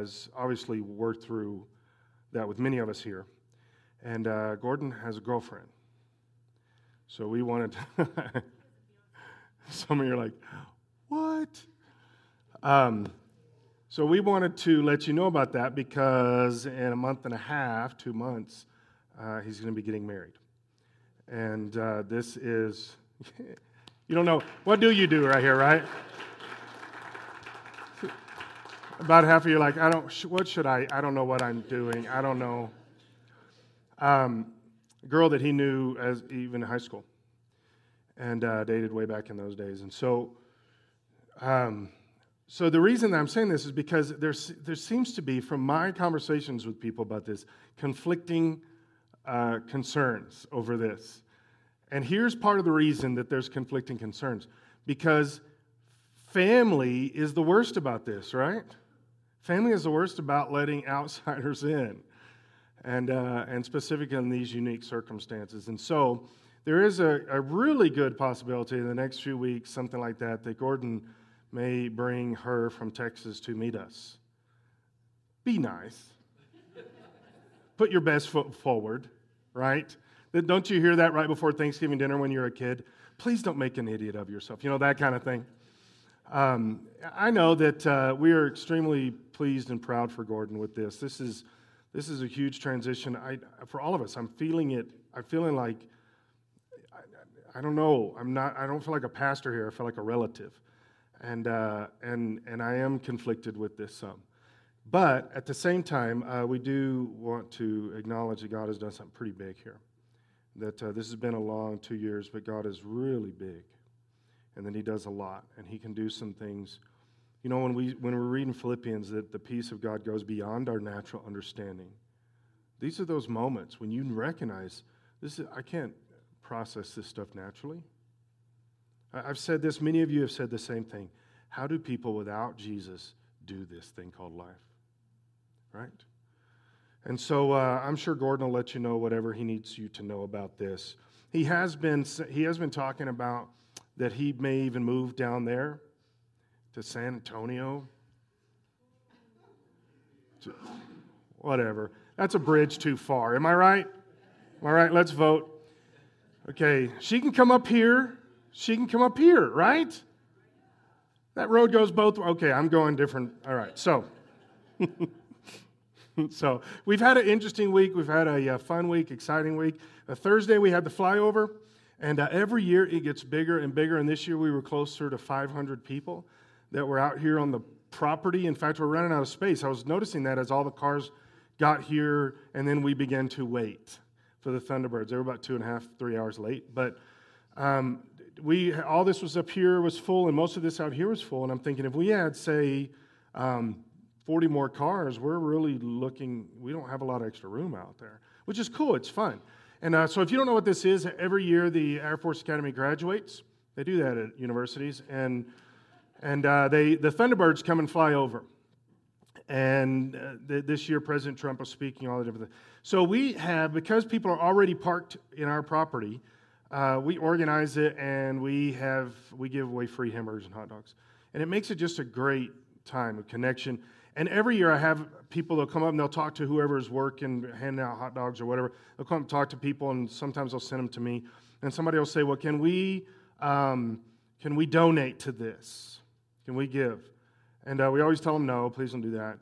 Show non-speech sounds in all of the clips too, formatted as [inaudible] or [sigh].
has obviously worked through that with many of us here. And uh, Gordon has a girlfriend. So we wanted to. [laughs] some of you are like, what? Um, so we wanted to let you know about that because in a month and a half, two months, uh, he's going to be getting married. And uh, this is, [laughs] you don't know, what do you do right here, right? About half of you are like, I don't, what should I, I don't know what I'm doing. I don't know. Um, girl that he knew as even in high school and uh, dated way back in those days. And so, um, so the reason that I'm saying this is because there's, there seems to be, from my conversations with people about this, conflicting uh, concerns over this. And here's part of the reason that there's conflicting concerns because family is the worst about this, right? Family is the worst about letting outsiders in, and, uh, and specifically in these unique circumstances. And so there is a, a really good possibility in the next few weeks, something like that, that Gordon may bring her from Texas to meet us. Be nice. Put your best foot forward, right? Don't you hear that right before Thanksgiving dinner when you're a kid? Please don't make an idiot of yourself. You know, that kind of thing. Um, I know that uh, we are extremely pleased and proud for Gordon with this. This is, this is a huge transition I, for all of us. I'm feeling it. I'm feeling like, I, I don't know, I'm not, I don't feel like a pastor here. I feel like a relative and, uh, and, and I am conflicted with this some. But at the same time, uh, we do want to acknowledge that God has done something pretty big here. That uh, this has been a long two years, but God is really big. And then He does a lot, and He can do some things. You know, when, we, when we're reading Philippians, that the peace of God goes beyond our natural understanding. These are those moments when you recognize this is, I can't process this stuff naturally. I've said this, many of you have said the same thing. How do people without Jesus do this thing called life? Right? And so uh, I'm sure Gordon will let you know whatever he needs you to know about this. He has been, he has been talking about that he may even move down there to San Antonio. To, whatever. That's a bridge too far. Am I right? All right, let's vote. Okay, she can come up here she can come up here, right? That road goes both Okay, I'm going different. All right, so. [laughs] so we've had an interesting week. We've had a, uh, fun week, exciting week. A Thursday, we had the flyover, and uh, every year it gets bigger and bigger. And this year we were closer to 500 people that were out here on the property. In fact, we're running out of space. I was noticing that as all the cars got here, and then we began to wait for the Thunderbirds. They were about two and a half, three hours late. But um, we all this was up here was full, and most of this out here was full. And I'm thinking, if we had, say, um, 40 more cars, we're really looking. We don't have a lot of extra room out there, which is cool. It's fun. And uh, so, if you don't know what this is, every year the Air Force Academy graduates. They do that at universities, and and uh, they the Thunderbirds come and fly over. And uh, th- this year, President Trump was speaking all the different. So we have because people are already parked in our property uh, we organize it and we have we give away free hamburgers and hot dogs. And it makes it just a great time of connection. And every year i have people that will come up and they'll talk to whoever's working handing out hot dogs or whatever. They'll come and talk to people and sometimes they'll send them to me. And somebody will say well can we um, can we donate to this can we give and uh, we always tell them no please don't do that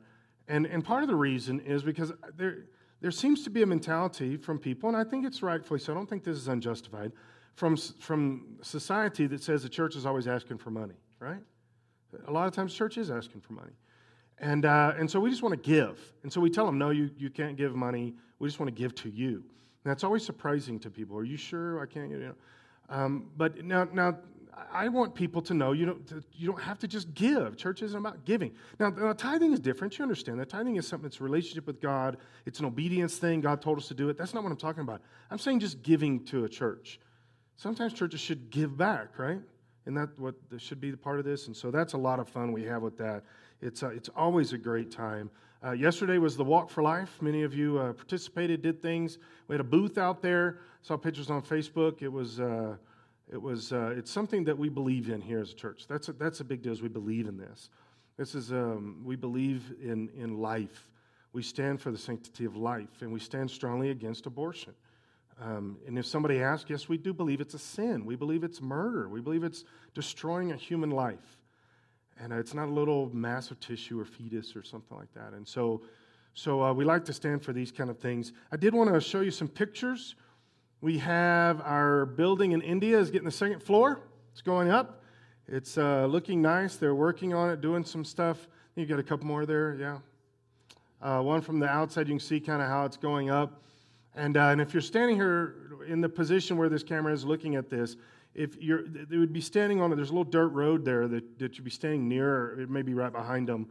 and, and part of the reason is because there there seems to be a mentality from people, and I think it's rightfully so, I don't think this is unjustified, from, from society that says the church is always asking for money, right? A lot of times, church is asking for money. And, uh, and so we just want to give. And so we tell them, no, you, you can't give money. We just want to give to you. And that's always surprising to people. Are you sure I can't? You know? Um, but now, now I want people to know you don't, you don't have to just give. Church isn't about giving. Now, now, tithing is different. You understand that. Tithing is something that's a relationship with God, it's an obedience thing. God told us to do it. That's not what I'm talking about. I'm saying just giving to a church. Sometimes churches should give back, right? And that what should be the part of this. And so that's a lot of fun we have with that. It's, uh, it's always a great time. Uh, yesterday was the Walk for Life. Many of you uh, participated, did things. We had a booth out there. Saw pictures on Facebook. It was uh, it was, uh, it's something that we believe in here as a church. That's a, that's a big deal, is we believe in this. This is, um, we believe in, in life. We stand for the sanctity of life, and we stand strongly against abortion. Um, and if somebody asks, yes, we do believe it's a sin. We believe it's murder. We believe it's destroying a human life. And it's not a little mass of tissue or fetus or something like that. And so, so uh, we like to stand for these kind of things. I did want to show you some pictures. We have our building in India is getting the second floor. It's going up. It's uh, looking nice. They're working on it, doing some stuff. You got a couple more there, yeah. Uh, one from the outside, you can see kind of how it's going up. And, uh, and if you're standing here in the position where this camera is looking at this, if you're, they would be standing on it. There's a little dirt road there that, that you'd be standing near, or it may be right behind them.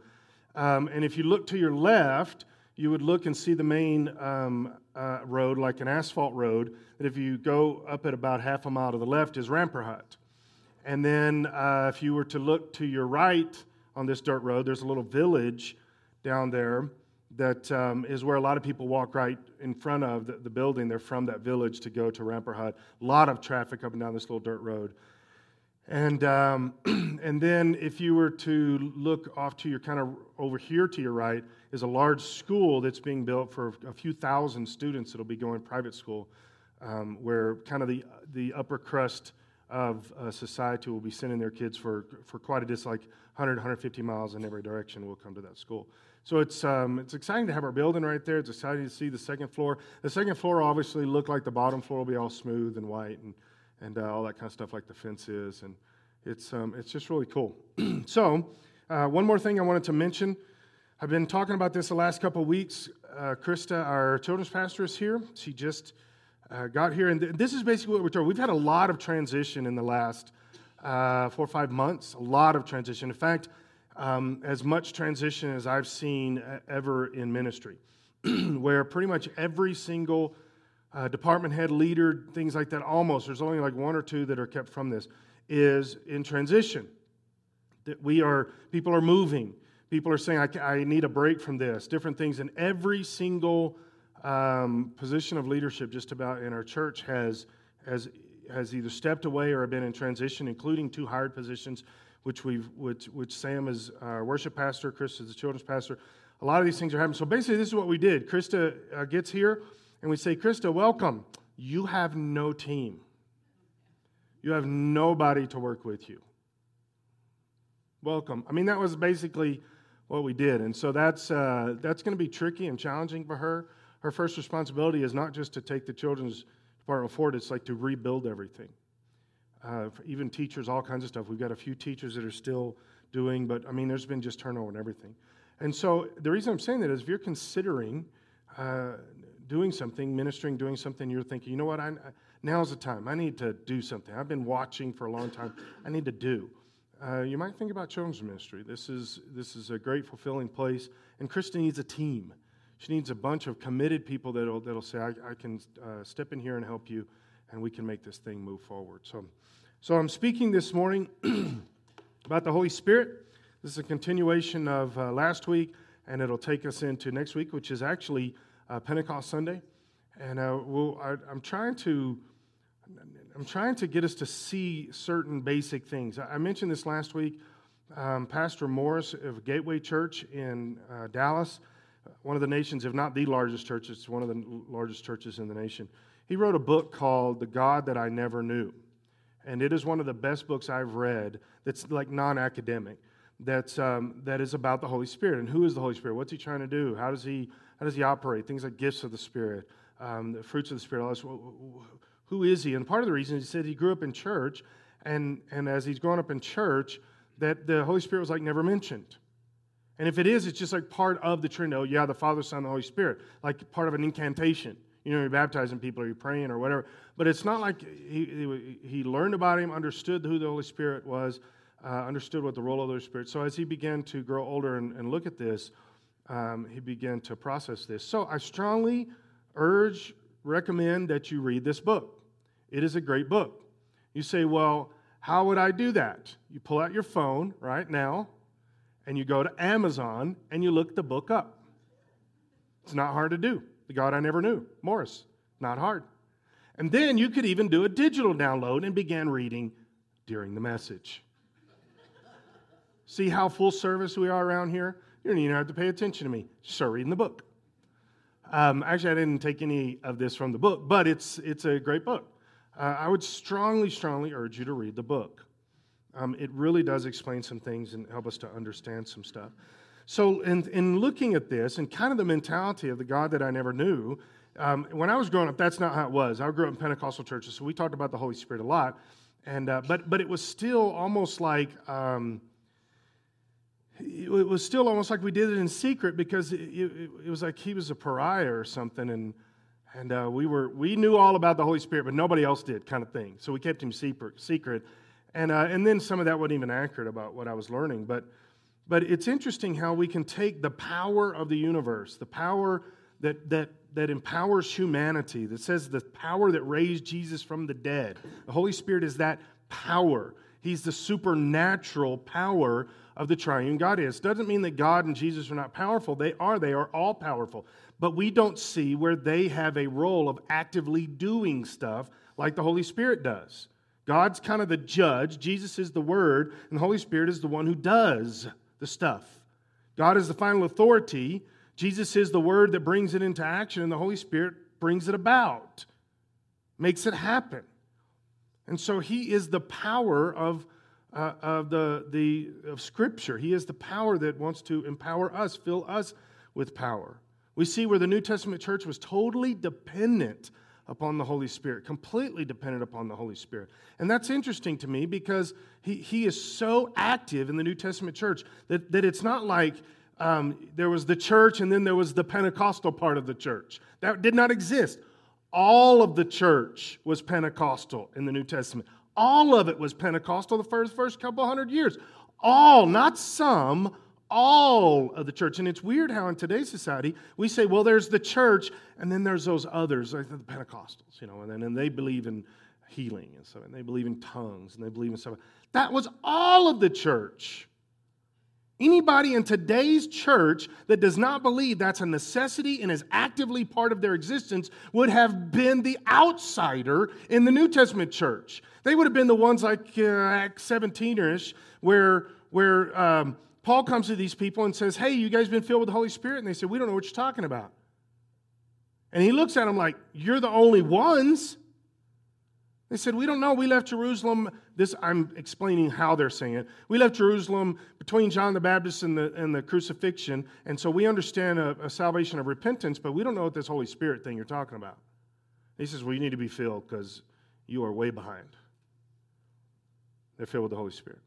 Um, and if you look to your left, you would look and see the main um, uh, road, like an asphalt road, that if you go up at about half a mile to the left is Rampurhat. And then uh, if you were to look to your right on this dirt road, there's a little village down there that um, is where a lot of people walk right in front of the, the, building. They're from that village to go to Rampurhat. A lot of traffic up and down this little dirt road. And, um, [clears throat] and then if you were to look off to your kind of over here to your right is a large school that's being built for a few thousand students that'll be going private school um, where kind of the, the upper crust of uh, society will be sending their kids for, for quite a distance, like 100, 150 miles in every direction will come to that school. So it's, um, it's exciting to have our building right there. It's exciting to see the second floor. The second floor obviously look like the bottom floor will be all smooth and white and, and uh, all that kind of stuff like the fence is. And it's, um, it's just really cool. [clears throat] so uh, one more thing I wanted to mention. I've been talking about this the last couple weeks. Uh, Krista, our children's pastor, is here. She just uh, got here, and th- this is basically what we're talking. We've had a lot of transition in the last uh, four or five months. A lot of transition. In fact, um, as much transition as I've seen ever in ministry, [clears throat] where pretty much every single uh, department head, leader, things like that, almost, there's only like one or two that are kept from this, is in transition. That we are, people are moving. People are saying, I, I need a break from this, different things. And every single um, position of leadership, just about in our church, has, has, has either stepped away or been in transition, including two hired positions which we've which, which Sam is our worship pastor, Chris is the children's pastor. A lot of these things are happening. So basically, this is what we did. Krista uh, gets here, and we say, Krista, welcome. You have no team. You have nobody to work with you. Welcome. I mean, that was basically what we did, and so that's uh, that's going to be tricky and challenging for her. Her first responsibility is not just to take the children's department forward; it's like to rebuild everything uh, even teachers, all kinds of stuff. We've got a few teachers that are still doing, but I mean, there's been just turnover and everything. And so the reason I'm saying that is if you're considering uh, doing something, ministering, doing something, you're thinking, you know what, I, now's the time. I need to do something. I've been watching for a long time. I need to do. Uh, you might think about children's ministry. This is, this is a great, fulfilling place. And Krista needs a team. She needs a bunch of committed people that'll, that'll say, I, I can uh, step in here and help you and we can make this thing move forward. So, so I'm speaking this morning [clears throat] about the Holy Spirit. This is a continuation of uh, last week, and it'll take us into next week, which is actually uh, Pentecost Sunday. And uh, we'll, I, am trying to. I'm trying to get us to see certain basic things. I mentioned this last week. Um, Pastor Morris of Gateway Church in uh, Dallas, one of the nation's, if not the largest church, it's one of the largest churches in the nation. He wrote a book called The God That I Never Knew. And it is one of the best books I've read that's like non academic, that's, um, that is about the Holy Spirit. And who is the Holy Spirit? What's he trying to do? How does he, how does he operate? Things like gifts of the Spirit, um, the fruits of the Spirit, all this. Who is he? And part of the reason he said he grew up in church, and, and as he's grown up in church, that the Holy Spirit was like never mentioned. And if it is, it's just like part of the Trinity. Oh, yeah, the Father, Son, the Holy Spirit, like part of an incantation. You know, you're baptizing people or you're praying or whatever. But it's not like he, he, learned about him, understood who the Holy Spirit was, uh, understood what the role of the Holy Spirit. So as he began to grow older and, and look at this, um, he began to process this. So I strongly urge, recommend that you read this book. It is a great book. You say, well, how would I do that? You pull out your phone right now and you go to Amazon and you look the book up. It's not hard to do. The God I Never Knew, Morris. Not hard. And then you could even do a digital download and begin reading during the message. See how full service we are around here? You don't even have to pay attention to me. Start reading the book. Um, actually, I didn't take any of this from the book, but it's, it's a great book. Uh, I would strongly, strongly urge you to read the book. Um, it really does explain some things and help us to understand some stuff. So, in, in looking at this and kind of the mentality of the God that I never knew, um, when I was growing up, that's not how it was. I grew up in Pentecostal churches, so we talked about the Holy Spirit a lot. And, uh, but, but it was still almost like um, it was still almost like we did it in secret because it, it, it was like he was a pariah or something, and and uh, we were we knew all about the Holy Spirit, but nobody else did, kind of thing. So we kept him secret, and uh, and then some of that wasn't even accurate about what I was learning. But but it's interesting how we can take the power of the universe, the power that that that empowers humanity, that says the power that raised Jesus from the dead. The Holy Spirit is that power. He's the supernatural power of the triune God is. Doesn't mean that God and Jesus are not powerful. They are, they are all powerful. But we don't see where they have a role of actively doing stuff like the Holy Spirit does. God's kind of the judge, Jesus is the word, and the Holy Spirit is the one who does the stuff. God is the final authority. Jesus is the word that brings it into action, and the Holy Spirit brings it about, makes it happen. And so he is the power of, uh, of, the, the, of Scripture. He is the power that wants to empower us, fill us with power. We see where the New Testament church was totally dependent upon the Holy Spirit, completely dependent upon the Holy Spirit. And that's interesting to me because he, he is so active in the New Testament church that, that it's not like um, there was the church and then there was the Pentecostal part of the church. That did not exist. All of the church was Pentecostal in the New Testament. All of it was Pentecostal the first, first couple hundred years. All, not some, all of the church. And it's weird how in today's society we say, well, there's the church, and then there's those others, like the Pentecostals, you know, and then and they believe in healing and stuff, and they believe in tongues, and they believe in stuff. That was all of the church. Anybody in today's church that does not believe that's a necessity and is actively part of their existence would have been the outsider in the New Testament church. They would have been the ones like uh, Acts 17 ish, where, where um, Paul comes to these people and says, Hey, you guys been filled with the Holy Spirit? And they said, We don't know what you're talking about. And he looks at them like, You're the only ones. They said, We don't know. We left Jerusalem. This I'm explaining how they're saying it. We left Jerusalem between John the Baptist and the, and the crucifixion, and so we understand a, a salvation of repentance, but we don't know what this Holy Spirit thing you're talking about. He says, Well, you need to be filled because you are way behind. They're filled with the Holy Spirit.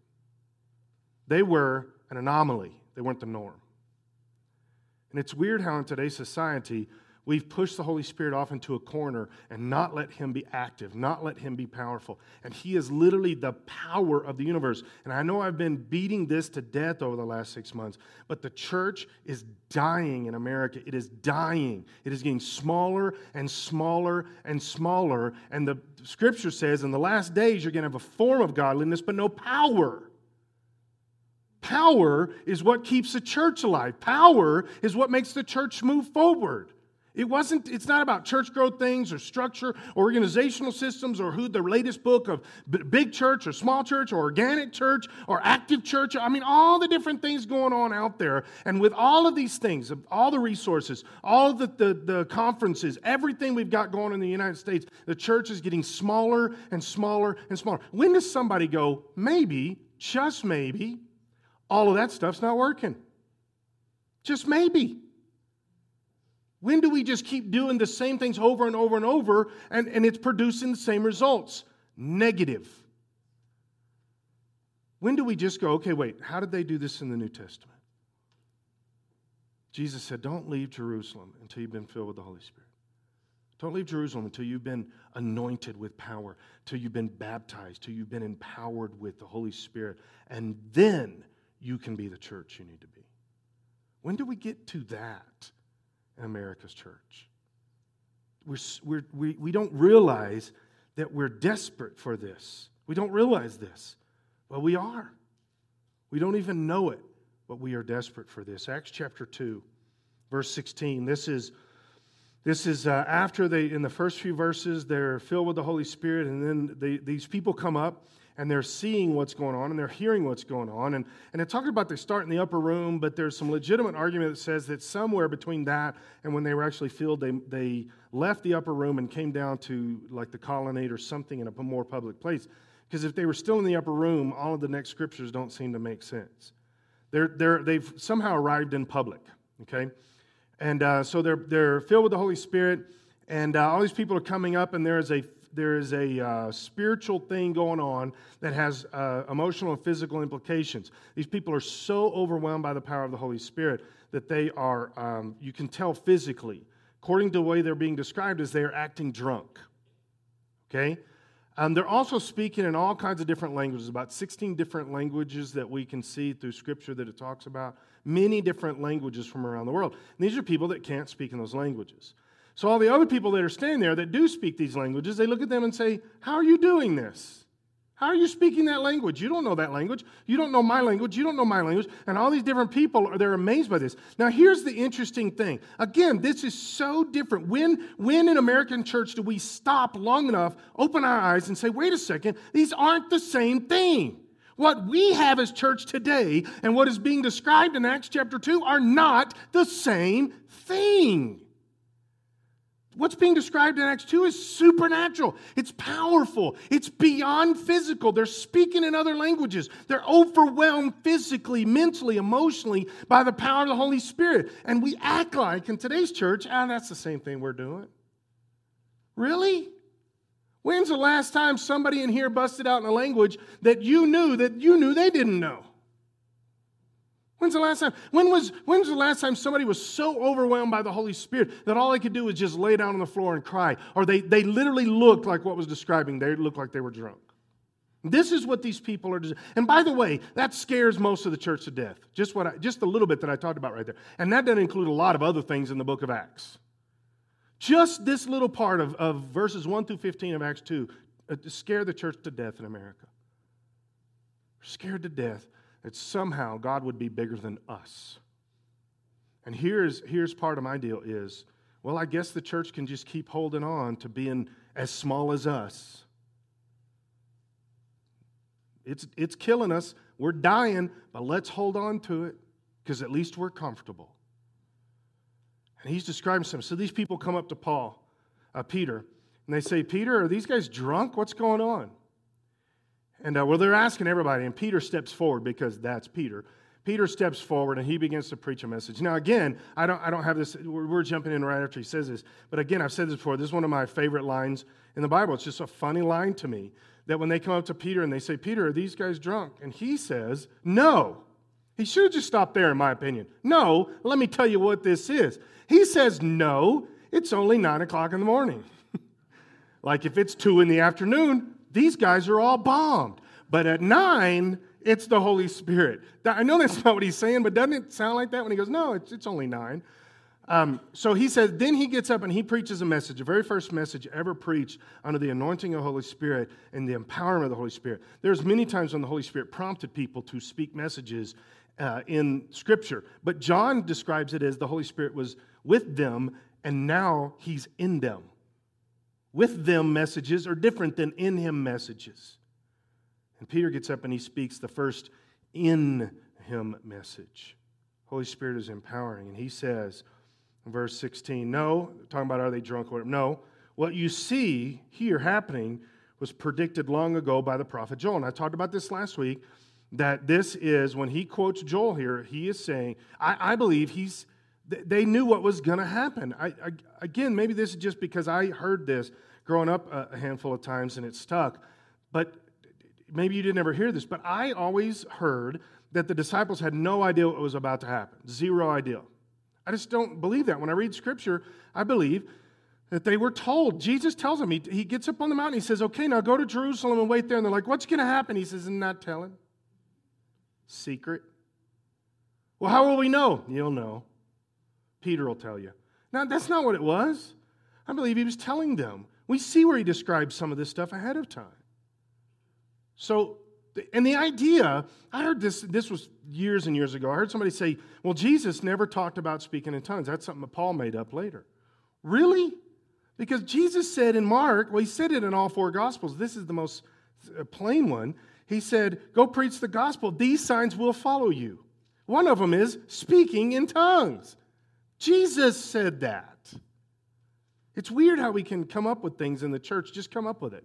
They were an anomaly, they weren't the norm. And it's weird how in today's society, We've pushed the Holy Spirit off into a corner and not let him be active, not let him be powerful. And he is literally the power of the universe. And I know I've been beating this to death over the last six months, but the church is dying in America. It is dying. It is getting smaller and smaller and smaller. And the scripture says in the last days, you're going to have a form of godliness, but no power. Power is what keeps the church alive. Power is what makes the church move forward. It wasn't, it's not about church growth things or structure or organizational systems or who the latest book of big church or small church or organic church or active church. I mean, all the different things going on out there. And with all of these things, all the resources, all the, the, the conferences, everything we've got going in the United States, the church is getting smaller and smaller and smaller. When does somebody go, maybe, just maybe, all of that stuff's not working? Just maybe. When do we just keep doing the same things over and over and over and, and it's producing the same results? Negative. When do we just go, okay, wait, how did they do this in the New Testament? Jesus said, don't leave Jerusalem until you've been filled with the Holy Spirit. Don't leave Jerusalem until you've been anointed with power, till you've been baptized, till you've been empowered with the Holy Spirit. And then you can be the church you need to be. When do we get to that? in America's church. We're, we're, we, we don't realize that we're desperate for this. We don't realize this. Well, we are. We don't even know it, but we are desperate for this. Acts chapter 2, verse 16. This is, this is uh, after they, in the first few verses, they're filled with the Holy Spirit, and then they, these people come up and they're seeing what's going on and they're hearing what's going on. And, and it talks about they start in the upper room, but there's some legitimate argument that says that somewhere between that and when they were actually filled, they, they left the upper room and came down to like the colonnade or something in a more public place. Because if they were still in the upper room, all of the next scriptures don't seem to make sense. They're, they're, they've somehow arrived in public, okay? And uh, so they're, they're filled with the Holy Spirit, and uh, all these people are coming up, and there is a there is a uh, spiritual thing going on that has uh, emotional and physical implications. These people are so overwhelmed by the power of the Holy Spirit that they are, um, you can tell physically, according to the way they're being described, as they are acting drunk. Okay? Um, they're also speaking in all kinds of different languages, about 16 different languages that we can see through Scripture that it talks about, many different languages from around the world. And these are people that can't speak in those languages. So, all the other people that are standing there that do speak these languages, they look at them and say, How are you doing this? How are you speaking that language? You don't know that language. You don't know my language. You don't know my language. And all these different people are they're amazed by this. Now, here's the interesting thing. Again, this is so different. When, when in American church do we stop long enough, open our eyes, and say, wait a second, these aren't the same thing? What we have as church today and what is being described in Acts chapter 2 are not the same thing. What's being described in Acts 2 is supernatural. It's powerful. It's beyond physical. They're speaking in other languages. They're overwhelmed physically, mentally, emotionally by the power of the Holy Spirit. And we act like in today's church, ah, that's the same thing we're doing. Really? When's the last time somebody in here busted out in a language that you knew that you knew they didn't know? When's the last time? When was, when's the last time somebody was so overwhelmed by the Holy Spirit that all they could do was just lay down on the floor and cry? Or they, they literally looked like what was describing, they looked like they were drunk. This is what these people are. And by the way, that scares most of the church to death. Just what I, just a little bit that I talked about right there. And that doesn't include a lot of other things in the book of Acts. Just this little part of, of verses 1 through 15 of Acts 2 uh, scare the church to death in America. Scared to death that somehow God would be bigger than us. And here's, here's part of my deal is, well, I guess the church can just keep holding on to being as small as us. It's, it's killing us. We're dying, but let's hold on to it because at least we're comfortable. And he's describing some. So these people come up to Paul, uh, Peter, and they say, Peter, are these guys drunk? What's going on? And uh, well, they're asking everybody, and Peter steps forward because that's Peter. Peter steps forward and he begins to preach a message. Now, again, I don't, I don't have this, we're, we're jumping in right after he says this, but again, I've said this before. This is one of my favorite lines in the Bible. It's just a funny line to me that when they come up to Peter and they say, Peter, are these guys drunk? And he says, No. He should have just stopped there, in my opinion. No, let me tell you what this is. He says, No, it's only nine o'clock in the morning. [laughs] like if it's two in the afternoon, these guys are all bombed. But at nine, it's the Holy Spirit. I know that's not what he's saying, but doesn't it sound like that when he goes, No, it's, it's only nine? Um, so he says, then he gets up and he preaches a message, the very first message ever preached under the anointing of the Holy Spirit and the empowerment of the Holy Spirit. There's many times when the Holy Spirit prompted people to speak messages uh, in Scripture, but John describes it as the Holy Spirit was with them and now he's in them with them messages are different than in him messages. And Peter gets up and he speaks the first in him message. Holy Spirit is empowering. And he says, in verse 16, no, talking about are they drunk or whatever. No, what you see here happening was predicted long ago by the prophet Joel. And I talked about this last week that this is, when he quotes Joel here, he is saying, I, I believe he's they knew what was going to happen. I, I, again, maybe this is just because I heard this growing up a handful of times and it stuck, but maybe you didn't ever hear this, but I always heard that the disciples had no idea what was about to happen. Zero idea. I just don't believe that. When I read scripture, I believe that they were told. Jesus tells them, he, he gets up on the mountain, he says, Okay, now go to Jerusalem and wait there. And they're like, What's going to happen? He says, I'm not telling. Secret. Well, how will we know? You'll know. Peter will tell you. Now, that's not what it was. I believe he was telling them. We see where he describes some of this stuff ahead of time. So, and the idea, I heard this, this was years and years ago. I heard somebody say, well, Jesus never talked about speaking in tongues. That's something that Paul made up later. Really? Because Jesus said in Mark, well, he said it in all four Gospels, this is the most uh, plain one. He said, Go preach the gospel. These signs will follow you. One of them is speaking in tongues. Jesus said that. It's weird how we can come up with things in the church, just come up with it.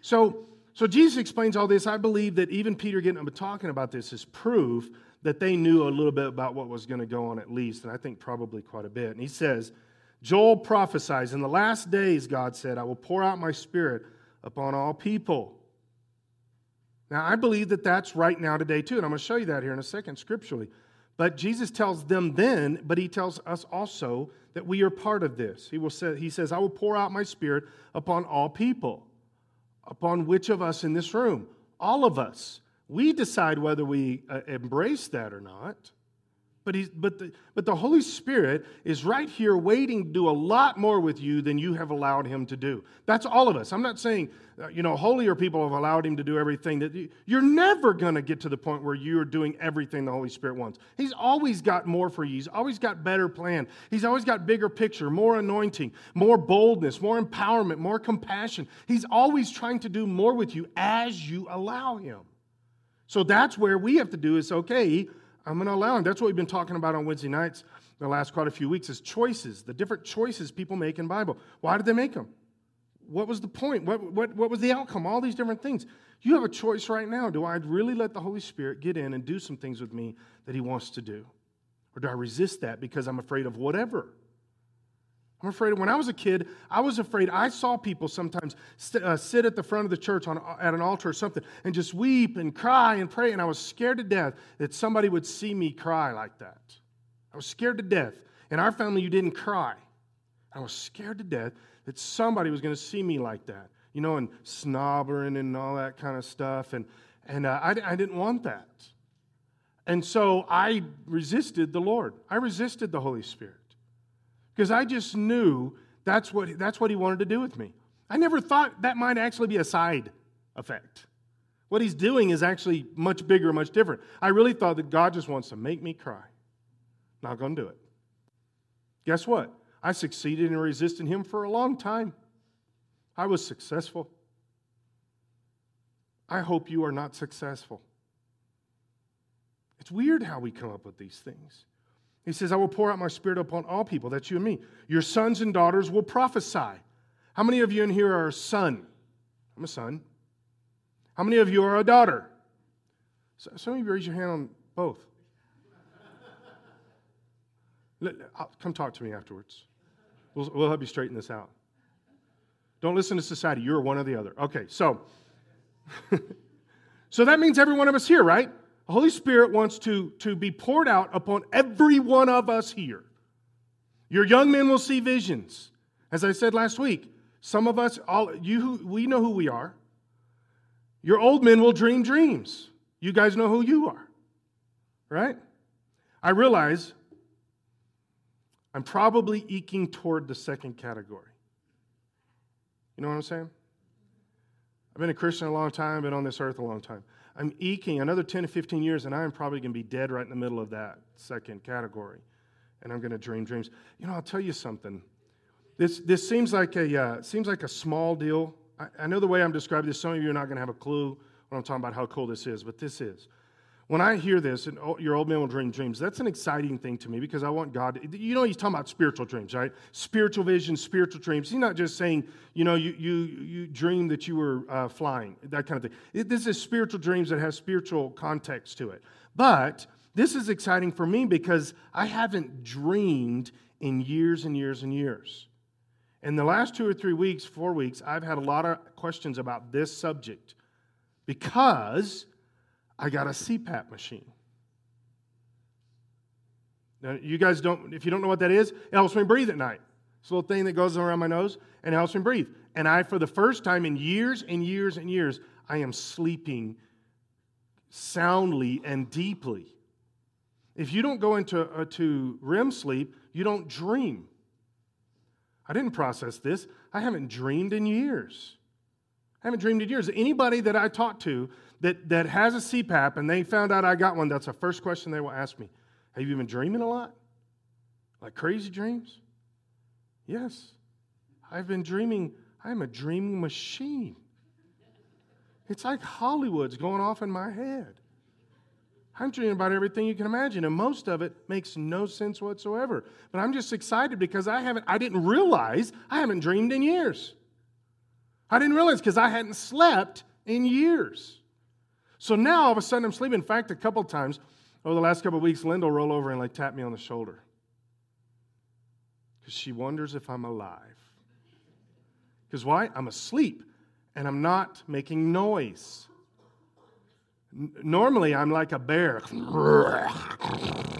So, so Jesus explains all this. I believe that even Peter getting up talking about this is proof that they knew a little bit about what was going to go on at least, and I think probably quite a bit. And he says, Joel prophesies, in the last days, God said, I will pour out my spirit upon all people. Now, I believe that that's right now today too, and I'm going to show you that here in a second scripturally. But Jesus tells them then, but he tells us also that we are part of this. He will say, he says, I will pour out my spirit upon all people. Upon which of us in this room? All of us. We decide whether we uh, embrace that or not. But, he's, but, the, but the Holy Spirit is right here waiting to do a lot more with you than you have allowed Him to do. That's all of us. I'm not saying, uh, you know, holier people have allowed Him to do everything. That you, You're never going to get to the point where you're doing everything the Holy Spirit wants. He's always got more for you. He's always got better plan. He's always got bigger picture, more anointing, more boldness, more empowerment, more compassion. He's always trying to do more with you as you allow Him. So that's where we have to do is okay, I'm going to allow him. That's what we've been talking about on Wednesday nights the last quite a few weeks is choices, the different choices people make in Bible. Why did they make them? What was the point? What, what, what was the outcome? All these different things. You have a choice right now. Do I really let the Holy Spirit get in and do some things with me that he wants to do? Or do I resist that because I'm afraid of whatever? I'm afraid when I was a kid, I was afraid. I saw people sometimes st- uh, sit at the front of the church on, at an altar or something and just weep and cry and pray. And I was scared to death that somebody would see me cry like that. I was scared to death. In our family, you didn't cry. I was scared to death that somebody was going to see me like that, you know, and snobbering and all that kind of stuff. And, and uh, I, I didn't want that. And so I resisted the Lord, I resisted the Holy Spirit because I just knew that's what, that's what he wanted to do with me. I never thought that might actually be a side effect. What he's doing is actually much bigger, much different. I really thought that God just wants to make me cry. Not going to do it. Guess what? I succeeded in resisting him for a long time. I was successful. I hope you are not successful. It's weird how we come up with these things. He says, I will pour out my spirit upon all people. That's you and me. Your sons and daughters will prophesy. How many of you in here are a son? I'm a son. How many of you are a daughter? Some of you raise your hand on both. [laughs] Come talk to me afterwards. We'll, we'll help you straighten this out. Don't listen to society. You're one or the other. Okay, so. [laughs] so that means every one of us here, right? The Holy Spirit wants to, to be poured out upon every one of us here. Your young men will see visions. As I said last week, some of us, all you, we know who we are. Your old men will dream dreams. You guys know who you are, right? I realize I'm probably eking toward the second category. You know what I'm saying? I've been a Christian a long time, been on this earth a long time. I'm eking another 10 to 15 years, and I'm probably going to be dead right in the middle of that second category. And I'm going to dream dreams. You know, I'll tell you something. This, this seems, like a, uh, seems like a small deal. I, I know the way I'm describing this, some of you are not going to have a clue when I'm talking about how cool this is, but this is. When I hear this, and oh, your old man will dream dreams, that's an exciting thing to me because I want God. You know, he's talking about spiritual dreams, right? Spiritual vision, spiritual dreams. He's not just saying, you know, you you you dream that you were uh, flying, that kind of thing. It, this is spiritual dreams that have spiritual context to it. But this is exciting for me because I haven't dreamed in years and years and years. In the last two or three weeks, four weeks, I've had a lot of questions about this subject because I got a CPAP machine. Now, you guys don't, if you don't know what that is, it helps me breathe at night. It's a little thing that goes around my nose and helps me breathe. And I, for the first time in years and years and years, I am sleeping soundly and deeply. If you don't go into uh, to REM sleep, you don't dream. I didn't process this. I haven't dreamed in years. I haven't dreamed in years. Anybody that I talk to that, that has a CPAP and they found out I got one, that's the first question they will ask me. Have you been dreaming a lot? Like crazy dreams? Yes. I've been dreaming. I'm a dreaming machine. It's like Hollywood's going off in my head. I'm dreaming about everything you can imagine, and most of it makes no sense whatsoever. But I'm just excited because I haven't, I didn't realize I haven't dreamed in years. I didn't realize because I hadn't slept in years. So now all of a sudden I'm sleeping. In fact, a couple times over the last couple of weeks, Linda will roll over and like tap me on the shoulder because she wonders if I'm alive. Because why? I'm asleep and I'm not making noise. Normally, I'm like a bear. you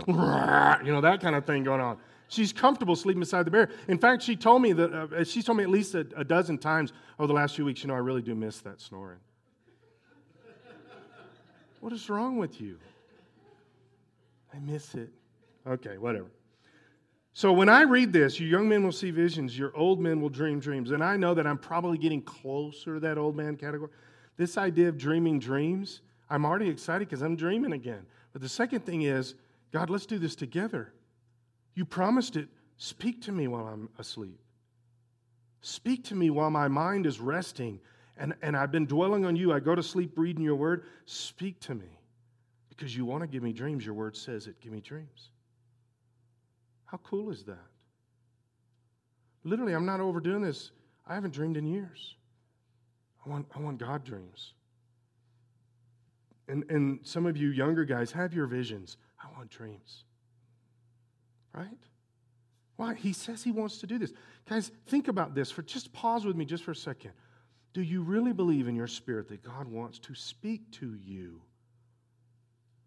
know, that kind of thing going on. She's comfortable sleeping beside the bear. In fact, she told me that uh, told me at least a, a, dozen times over the last few weeks, you know, I really do miss that snoring. What is wrong with you? I miss it. Okay, whatever. So when I read this, your young men will see visions, your old men will dream dreams. And I know that I'm probably getting closer to that old man category. This idea of dreaming dreams I'm already excited because I'm dreaming again. But the second thing is, God, let's do this together. You promised it. Speak to me while I'm asleep. Speak to me while my mind is resting and, and I've been dwelling on you. I go to sleep reading your word. Speak to me because you want to give me dreams. Your word says it. Give me dreams. How cool is that? Literally, I'm not overdoing this. I haven't dreamed in years. I want, I want God dreams. And, and some of you younger guys have your visions. I want dreams. Right? Why? He says he wants to do this. Guys, think about this. For just pause with me just for a second. Do you really believe in your spirit that God wants to speak to you?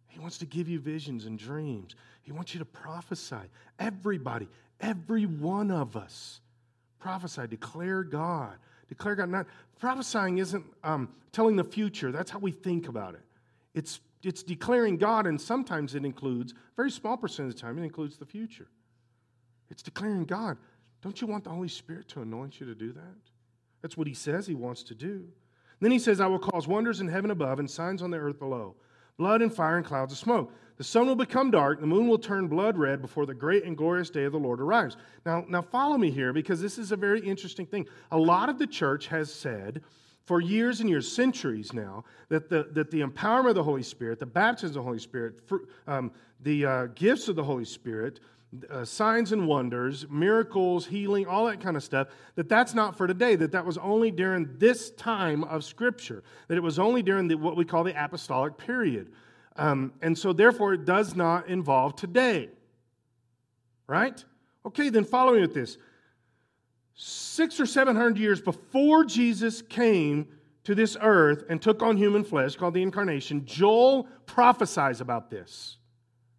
He wants to give you visions and dreams. He wants you to prophesy. Everybody, every one of us, prophesy, declare God. Declare God. Not prophesying isn't um, telling the future. That's how we think about it. It's, it's declaring God, and sometimes it includes, very small percent of the time, it includes the future. It's declaring God. Don't you want the Holy Spirit to anoint you to do that? That's what he says he wants to do. Then he says, I will cause wonders in heaven above and signs on the earth below blood and fire and clouds of smoke. The sun will become dark, the moon will turn blood red before the great and glorious day of the Lord arrives. Now, now follow me here because this is a very interesting thing. A lot of the church has said for years and years, centuries now, that the, that the empowerment of the Holy Spirit, the baptism of the Holy Spirit, um, the uh, gifts of the Holy Spirit, uh, signs and wonders, miracles, healing, all that kind of stuff, that that's not for today, that that was only during this time of Scripture, that it was only during the, what we call the apostolic period. Um, and so, therefore, it does not involve today. Right? Okay, then following with this six or seven hundred years before Jesus came to this earth and took on human flesh, called the incarnation, Joel prophesies about this.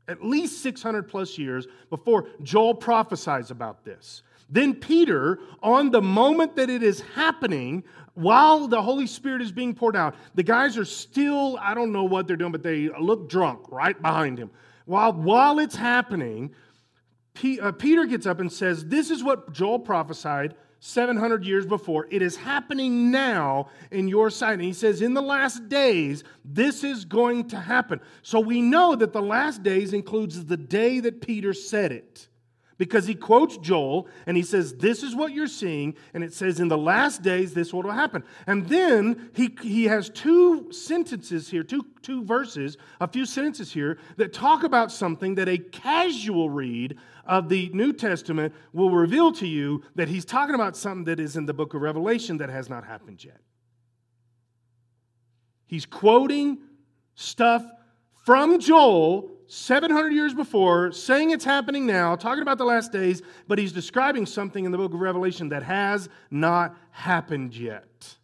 At least 600 plus years before Joel prophesies about this. Then Peter, on the moment that it is happening, while the Holy Spirit is being poured out, the guys are still, I don't know what they're doing, but they look drunk right behind him. While, while it's happening, uh, Peter gets up and says, This is what Joel prophesied 700 years before. It is happening now in your sight. And he says, In the last days, this is going to happen. So we know that the last days includes the day that Peter said it because he quotes Joel and he says, This is what you're seeing. And it says, In the last days, this will happen. And then he, he has two sentences here, two, two verses, a few sentences here that talk about something that a casual read of the New Testament will reveal to you that he's talking about something that is in the book of Revelation that has not happened yet. He's quoting stuff from Joel 700 years before, saying it's happening now, talking about the last days, but he's describing something in the book of Revelation that has not happened yet.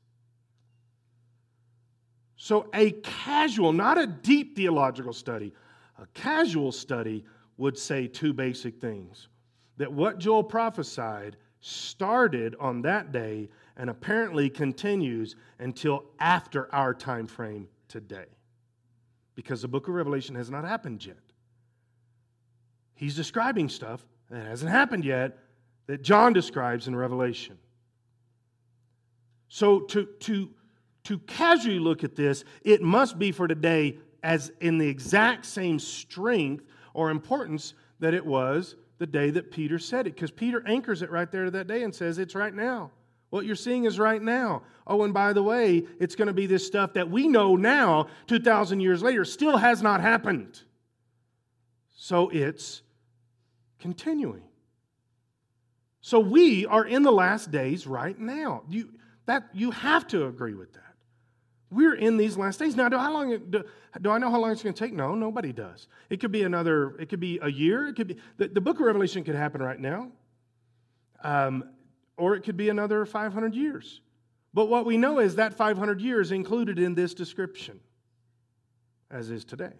So, a casual, not a deep theological study, a casual study would say two basic things that what Joel prophesied started on that day and apparently continues until after our time frame today because the book of Revelation has not happened yet. He's describing stuff that hasn't happened yet that John describes in Revelation. So to, to, to casually look at this, it must be for today as in the exact same strength or importance that it was the day that Peter said it, because Peter anchors it right there to that day and says it's right now. What you're seeing is right now. Oh, and by the way, it's going to be this stuff that we know now, 2,000 years later, still has not happened. So it's continuing. So we are in the last days right now. You, that, you have to agree with that. We're in these last days. Now, do, how long, do, do I know how long it's going to take? No, nobody does. It could be another, it could be a year. It could be, the, the book of Revelation could happen right now. Um, or it could be another 500 years. But what we know is that 500 years included in this description, as is today.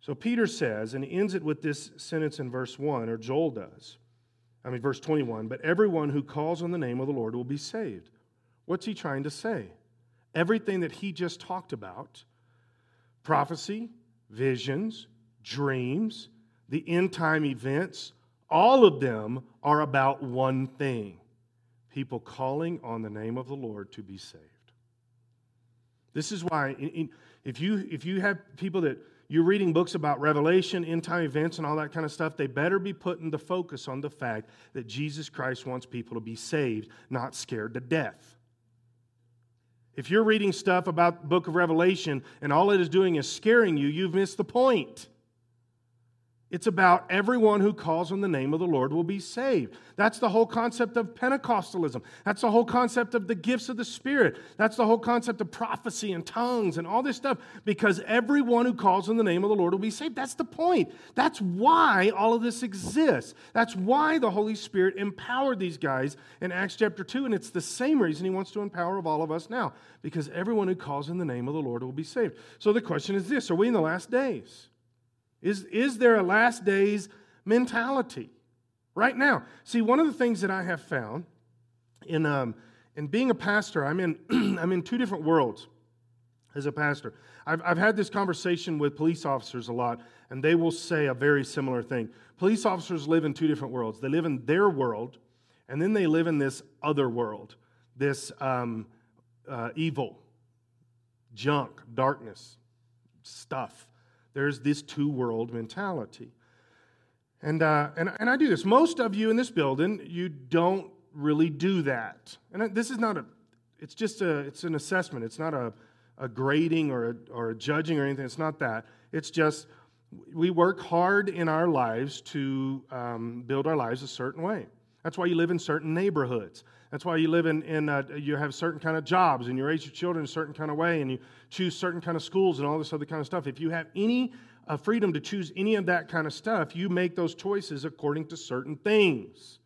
So Peter says, and he ends it with this sentence in verse 1, or Joel does. I mean, verse 21 But everyone who calls on the name of the Lord will be saved. What's he trying to say? Everything that he just talked about prophecy, visions, dreams, the end time events, all of them are about one thing people calling on the name of the Lord to be saved. This is why, if you, if you have people that you're reading books about revelation, end time events, and all that kind of stuff, they better be putting the focus on the fact that Jesus Christ wants people to be saved, not scared to death. If you're reading stuff about the book of Revelation and all it is doing is scaring you, you've missed the point. It's about everyone who calls on the name of the Lord will be saved. That's the whole concept of Pentecostalism. That's the whole concept of the gifts of the Spirit. That's the whole concept of prophecy and tongues and all this stuff because everyone who calls on the name of the Lord will be saved. That's the point. That's why all of this exists. That's why the Holy Spirit empowered these guys in Acts chapter 2, and it's the same reason He wants to empower of all of us now because everyone who calls in the name of the Lord will be saved. So the question is this Are we in the last days? Is, is there a last days mentality right now? See, one of the things that I have found in, um, in being a pastor, I'm in, [clears throat] I'm in two different worlds as a pastor. I've, I've had this conversation with police officers a lot, and they will say a very similar thing. Police officers live in two different worlds. They live in their world, and then they live in this other world, this um, uh, evil, junk, darkness, stuff. There's this two world mentality. And, uh, and, and I do this. Most of you in this building, you don't really do that. And this is not a, it's just a, it's an assessment. It's not a, a grading or a, or a judging or anything. It's not that. It's just we work hard in our lives to um, build our lives a certain way. That's why you live in certain neighborhoods. That's why you live in, in uh, you have certain kind of jobs and you raise your children a certain kind of way and you choose certain kind of schools and all this other kind of stuff. If you have any uh, freedom to choose any of that kind of stuff, you make those choices according to certain things.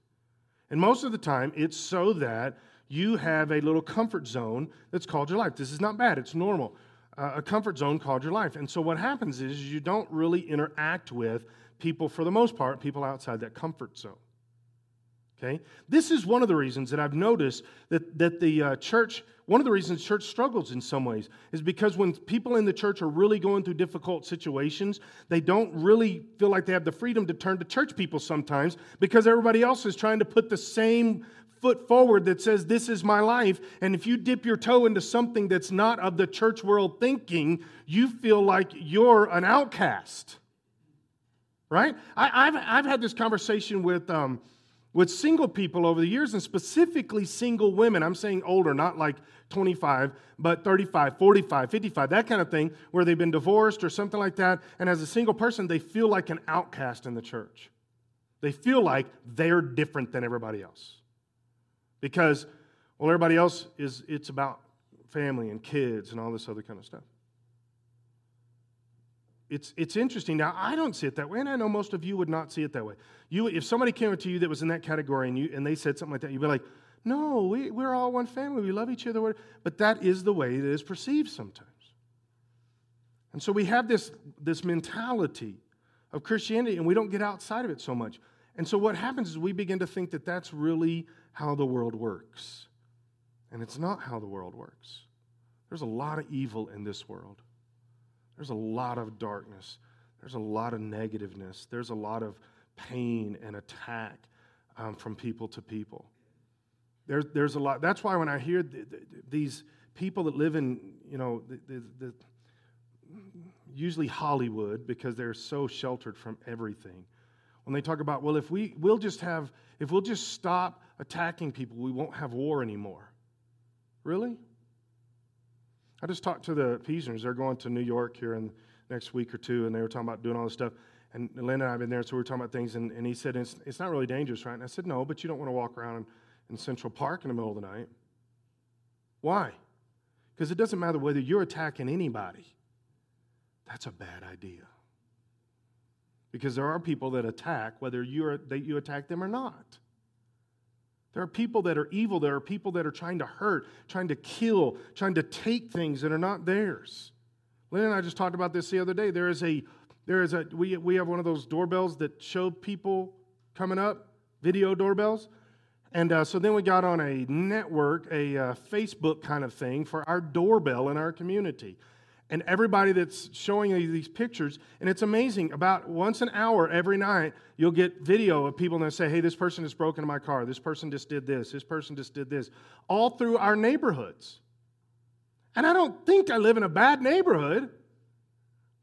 And most of the time, it's so that you have a little comfort zone that's called your life. This is not bad, it's normal. Uh, a comfort zone called your life. And so what happens is you don't really interact with people, for the most part, people outside that comfort zone. Okay? This is one of the reasons that I've noticed that, that the uh, church, one of the reasons church struggles in some ways is because when people in the church are really going through difficult situations, they don't really feel like they have the freedom to turn to church people sometimes because everybody else is trying to put the same foot forward that says, This is my life. And if you dip your toe into something that's not of the church world thinking, you feel like you're an outcast. Right? I, have I've had this conversation with. Um, with single people over the years, and specifically single women. I'm saying older, not like 25, but 35, 45, 55, that kind of thing, where they've been divorced or something like that. And as a single person, they feel like an outcast in the church. They feel like they're different than everybody else. Because, well, everybody else is, it's about family and kids and all this other kind of stuff it's, it's interesting. Now, I don't see it that way, and I know most of you would not see it that way. You, if somebody came up to you that was in that category and, you, and they said something like that, you'd be like, no, we, we're all one family. We love each other. But that is the way it is perceived sometimes. And so we have this, this mentality of Christianity, and we don't get outside of it so much. And so what happens is we begin to think that that's really how the world works. And it's not how the world works. There's a lot of evil in this world. There's a lot of darkness. There's a lot of negativeness. There's a lot of pain and attack um, from people to people. There, there's a lot. That's why when I hear th- th- these people that live in, you know, the, the, usually Hollywood, because they're so sheltered from everything, when they talk about, well, if we, we'll just have, if we'll just stop attacking people, we won't have war anymore. Really? I just talked to the Peasers. They're going to New York here in the next week or two, and they were talking about doing all this stuff. And Lynn and I have been there, so we were talking about things, and, and he said, it's, it's not really dangerous, right? And I said, no, but you don't want to walk around in, in Central Park in the middle of the night. Why? Because it doesn't matter whether you're attacking anybody. That's a bad idea. Because there are people that attack, whether you're, that you attack them or not. There are people that are evil. There are people that are trying to hurt, trying to kill, trying to take things that are not theirs. Lynn and I just talked about this the other day. There is a, there is a, we, we have one of those doorbells that show people coming up, video doorbells. And uh, so then we got on a network, a uh, Facebook kind of thing for our doorbell in our community and everybody that's showing you these pictures. And it's amazing. About once an hour every night, you'll get video of people that say, hey, this person has broken my car. This person just did this. This person just did this. All through our neighborhoods. And I don't think I live in a bad neighborhood,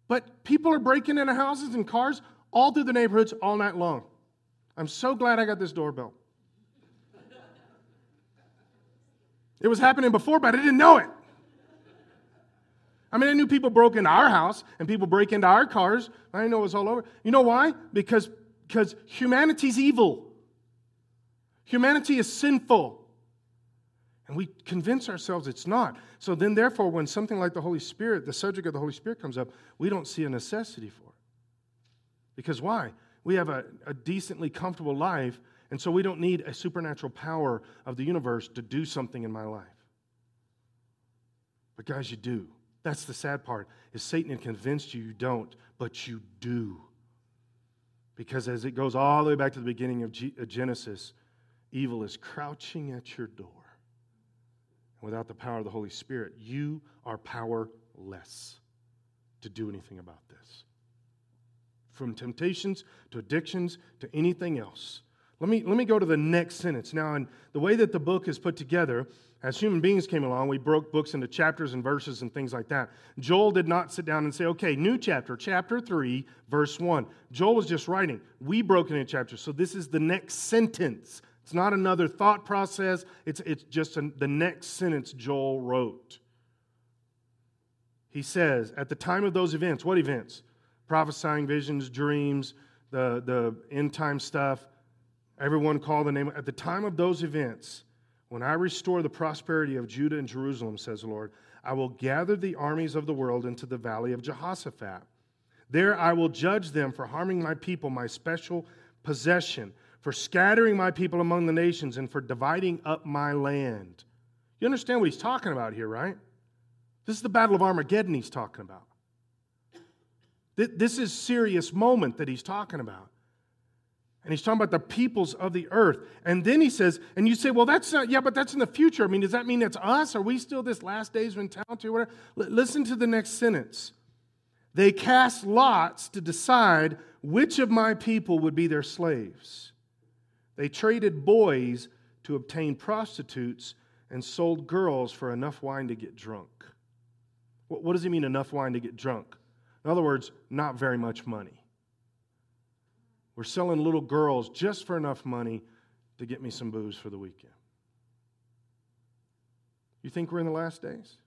but people are breaking into houses and cars all through the neighborhoods all night long. I'm so glad I got this doorbell. It was happening before, but I didn't know it. I mean, I knew people broke into our house and people break into our cars. I know it was all over. You know why? Because, because humanity's evil. Humanity is sinful. And we convince ourselves it's not. So then, therefore, when something like the Holy Spirit, the subject of the Holy Spirit comes up, we don't see a necessity for it. Because why? We have a, a decently comfortable life, and so we don't need a supernatural power of the universe to do something in my life. But, guys, you do. That's the sad part. Is Satan had convinced you you don't, but you do. Because as it goes all the way back to the beginning of G- uh, Genesis, evil is crouching at your door. And without the power of the Holy Spirit, you are powerless to do anything about this. From temptations to addictions to anything else. Let me, let me go to the next sentence. Now, in the way that the book is put together, as human beings came along, we broke books into chapters and verses and things like that. Joel did not sit down and say, okay, new chapter, chapter 3, verse 1. Joel was just writing. We broke it into chapters. So this is the next sentence. It's not another thought process, it's, it's just the next sentence Joel wrote. He says, at the time of those events, what events? Prophesying visions, dreams, the, the end time stuff. Everyone call the name. At the time of those events, when I restore the prosperity of Judah and Jerusalem, says the Lord, I will gather the armies of the world into the valley of Jehoshaphat. There I will judge them for harming my people, my special possession, for scattering my people among the nations, and for dividing up my land. You understand what he's talking about here, right? This is the Battle of Armageddon he's talking about. This is serious moment that he's talking about. And he's talking about the peoples of the earth. And then he says, and you say, well, that's not, yeah, but that's in the future. I mean, does that mean it's us? Are we still this last days mentality or whatever? L- listen to the next sentence. They cast lots to decide which of my people would be their slaves. They traded boys to obtain prostitutes and sold girls for enough wine to get drunk. What, what does he mean, enough wine to get drunk? In other words, not very much money. We're selling little girls just for enough money to get me some booze for the weekend. You think we're in the last days?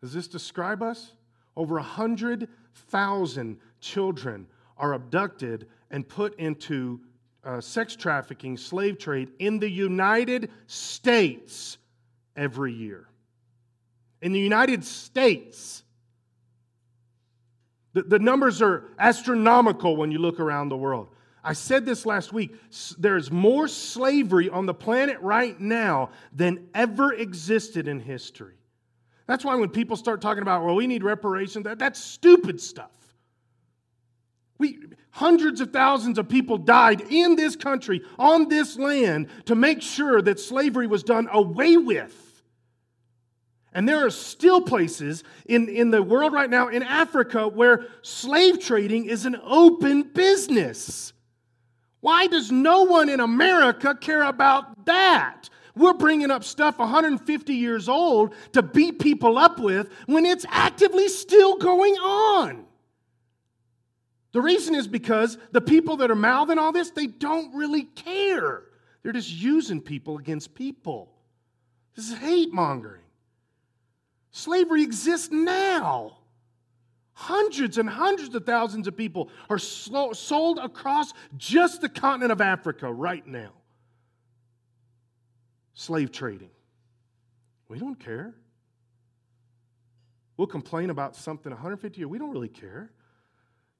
Does this describe us? Over 100,000 children are abducted and put into uh, sex trafficking, slave trade in the United States every year. In the United States. The, the numbers are astronomical when you look around the world. I said this last week. There's more slavery on the planet right now than ever existed in history. That's why when people start talking about, well, we need reparations, that, that's stupid stuff. We, hundreds of thousands of people died in this country, on this land, to make sure that slavery was done away with. And there are still places in, in the world right now, in Africa, where slave trading is an open business. Why does no one in America care about that? We're bringing up stuff 150 years old to beat people up with when it's actively still going on. The reason is because the people that are mouthing all this, they don't really care. They're just using people against people. This is hate mongering. Slavery exists now. Hundreds and hundreds of thousands of people are sold across just the continent of Africa right now. Slave trading. We don't care. We'll complain about something 150 years. We don't really care.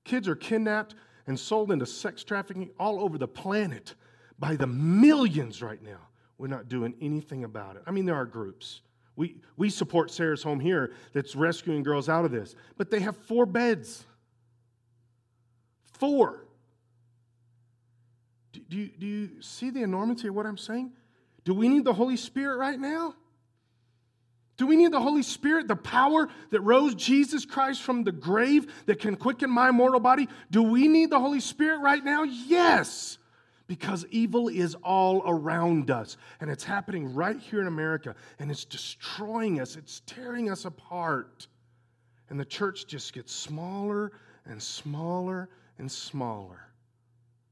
Kids are kidnapped and sold into sex trafficking all over the planet by the millions right now. We're not doing anything about it. I mean, there are groups. We, we support Sarah's Home here that's rescuing girls out of this, but they have four beds. Four. Do, do, you, do you see the enormity of what I'm saying? Do we need the Holy Spirit right now? Do we need the Holy Spirit, the power that rose Jesus Christ from the grave that can quicken my mortal body? Do we need the Holy Spirit right now? Yes, because evil is all around us and it's happening right here in America and it's destroying us, it's tearing us apart. And the church just gets smaller and smaller and smaller.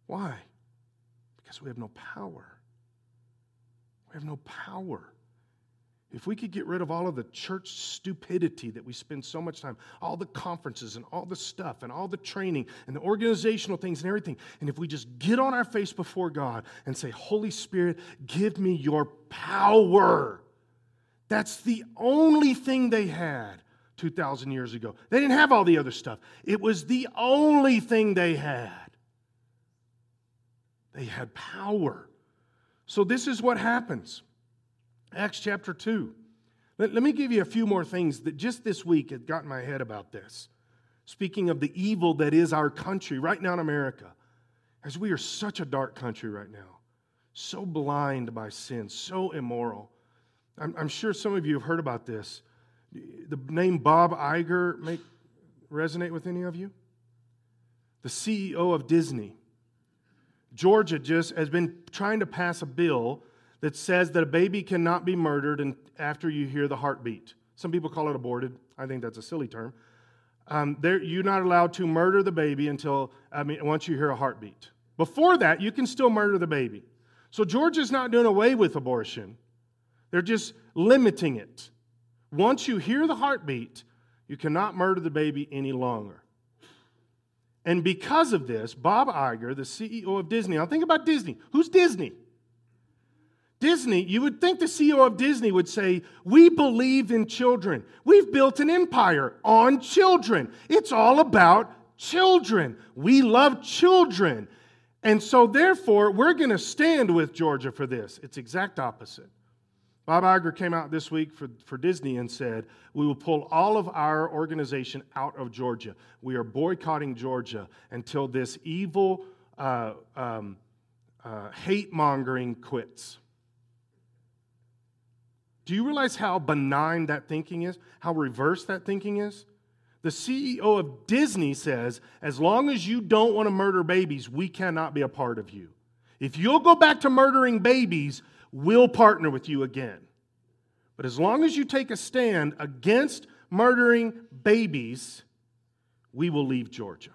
Why? Because we have no power. We have no power. If we could get rid of all of the church stupidity that we spend so much time, all the conferences and all the stuff and all the training and the organizational things and everything, and if we just get on our face before God and say, Holy Spirit, give me your power. That's the only thing they had 2,000 years ago. They didn't have all the other stuff, it was the only thing they had. They had power. So, this is what happens. Acts chapter 2. Let, let me give you a few more things that just this week had got in my head about this. Speaking of the evil that is our country right now in America, as we are such a dark country right now, so blind by sin, so immoral. I'm, I'm sure some of you have heard about this. The name Bob Iger make resonate with any of you? The CEO of Disney. Georgia just has been trying to pass a bill that says that a baby cannot be murdered after you hear the heartbeat. Some people call it aborted. I think that's a silly term. Um, you're not allowed to murder the baby until, I mean, once you hear a heartbeat. Before that, you can still murder the baby. So Georgia's not doing away with abortion, they're just limiting it. Once you hear the heartbeat, you cannot murder the baby any longer. And because of this, Bob Iger, the CEO of Disney, now think about Disney. Who's Disney? Disney, you would think the CEO of Disney would say, We believe in children. We've built an empire on children. It's all about children. We love children. And so, therefore, we're going to stand with Georgia for this. It's exact opposite. Bob Iger came out this week for, for Disney and said, We will pull all of our organization out of Georgia. We are boycotting Georgia until this evil uh, um, uh, hate mongering quits. Do you realize how benign that thinking is? How reverse that thinking is? The CEO of Disney says, as long as you don't want to murder babies, we cannot be a part of you. If you'll go back to murdering babies, we'll partner with you again. But as long as you take a stand against murdering babies, we will leave Georgia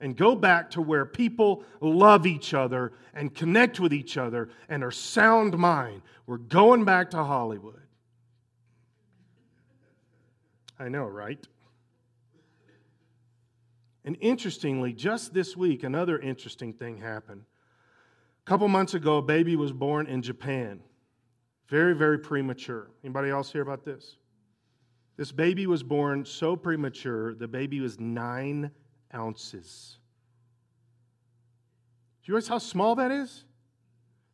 and go back to where people love each other and connect with each other and are sound mind. We're going back to Hollywood. I know, right? And interestingly, just this week, another interesting thing happened. A couple months ago, a baby was born in Japan. Very, very premature. Anybody else hear about this? This baby was born so premature, the baby was nine ounces. Do you realize how small that is?